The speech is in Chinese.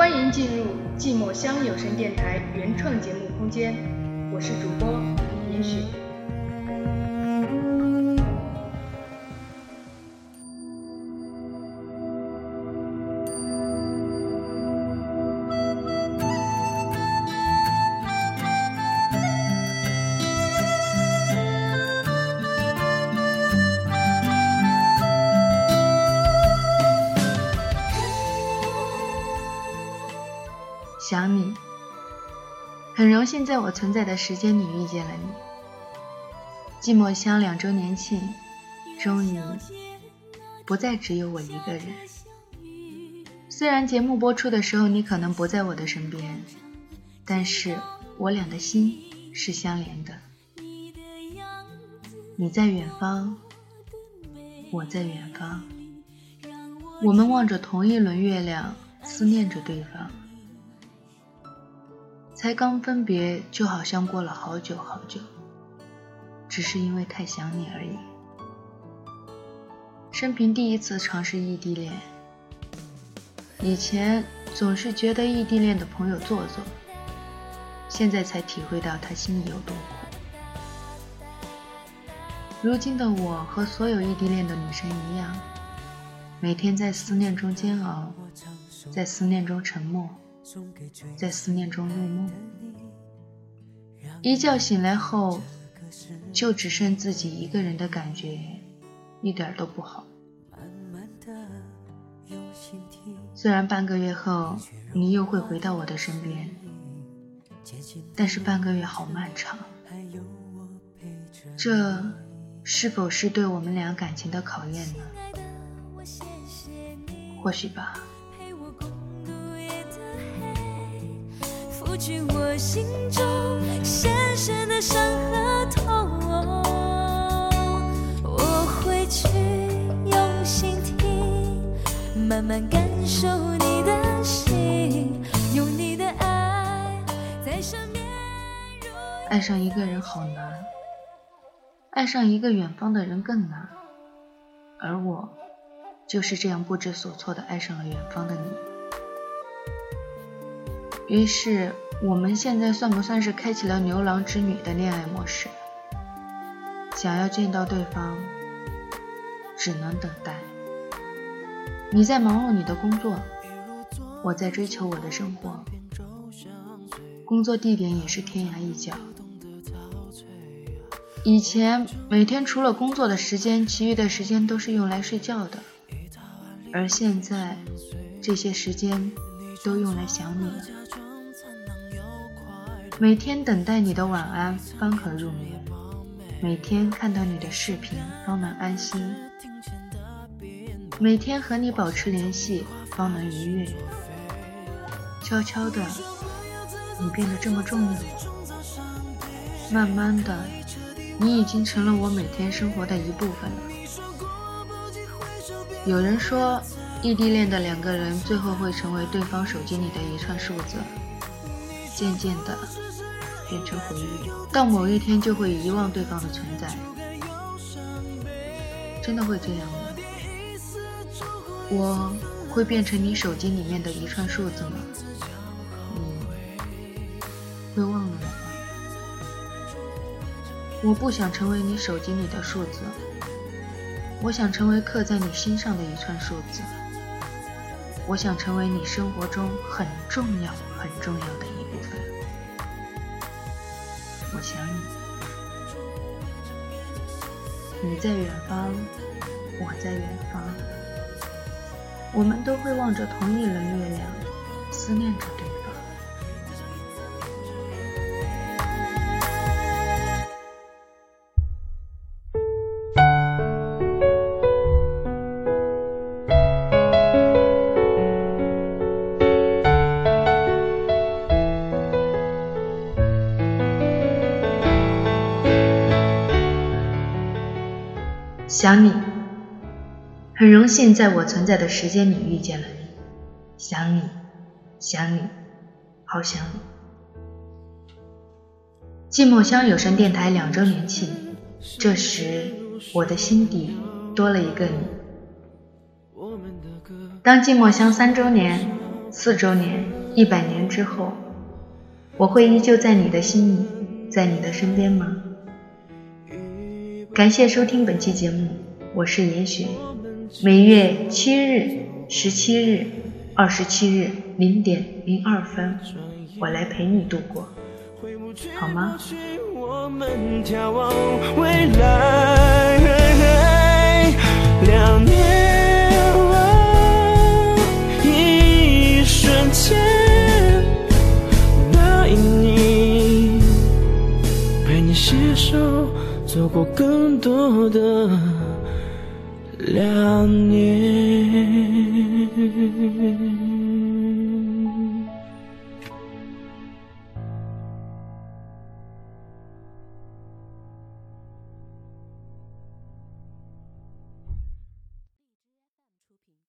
欢迎进入寂寞乡有声电台原创节目空间，我是主播林雪。想你，很荣幸在我存在的时间里遇见了你。寂寞乡两周年庆，终于不再只有我一个人。虽然节目播出的时候你可能不在我的身边，但是我俩的心是相连的。你在远方，我在远方，我们望着同一轮月亮，思念着对方。才刚分别，就好像过了好久好久，只是因为太想你而已。生平第一次尝试异地恋，以前总是觉得异地恋的朋友做作，现在才体会到他心里有多苦。如今的我和所有异地恋的女生一样，每天在思念中煎熬，在思念中沉默。在思念中入梦，一觉醒来后，就只剩自己一个人的感觉，一点都不好。虽然半个月后你又会回到我的身边，但是半个月好漫长。这是否是对我们俩感情的考验呢？或许吧。去我心中深深的伤和痛，我会去用心听，慢慢感受你的心，用你的爱在上面。爱上一个人好难，爱上一个远方的人更难，而我就是这样不知所措的爱上了远方的你。于是。我们现在算不算是开启了牛郎织女的恋爱模式？想要见到对方，只能等待。你在忙碌你的工作，我在追求我的生活。工作地点也是天涯一角。以前每天除了工作的时间，其余的时间都是用来睡觉的，而现在这些时间都用来想你了。每天等待你的晚安方可入眠，每天看到你的视频方能安心，每天和你保持联系方能愉悦。悄悄的，你变得这么重要，慢慢的，你已经成了我每天生活的一部分了。有人说，异地恋的两个人最后会成为对方手机里的一串数字，渐渐的。变成回忆，到某一天就会遗忘对方的存在。真的会这样吗？我会变成你手机里面的一串数字吗？你会忘了我吗？我不想成为你手机里的数字，我想成为刻在你心上的一串数字。我想成为你生活中很重要、很重要的一你在远方，我在远方，我们都会望着同一轮月亮，思念着想你，很荣幸在我存在的时间里遇见了你。想你，想你，好想你。寂寞乡有声电台两周年庆，这时我的心底多了一个你。当寂寞乡三周年，四周年、一百年之后，我会依旧在你的心里，在你的身边吗？感谢收听本期节目，我是严雪。每月七日、十七日、二十七日零点零二分，我来陪你度过，好吗？两年。携手走过更多的两年。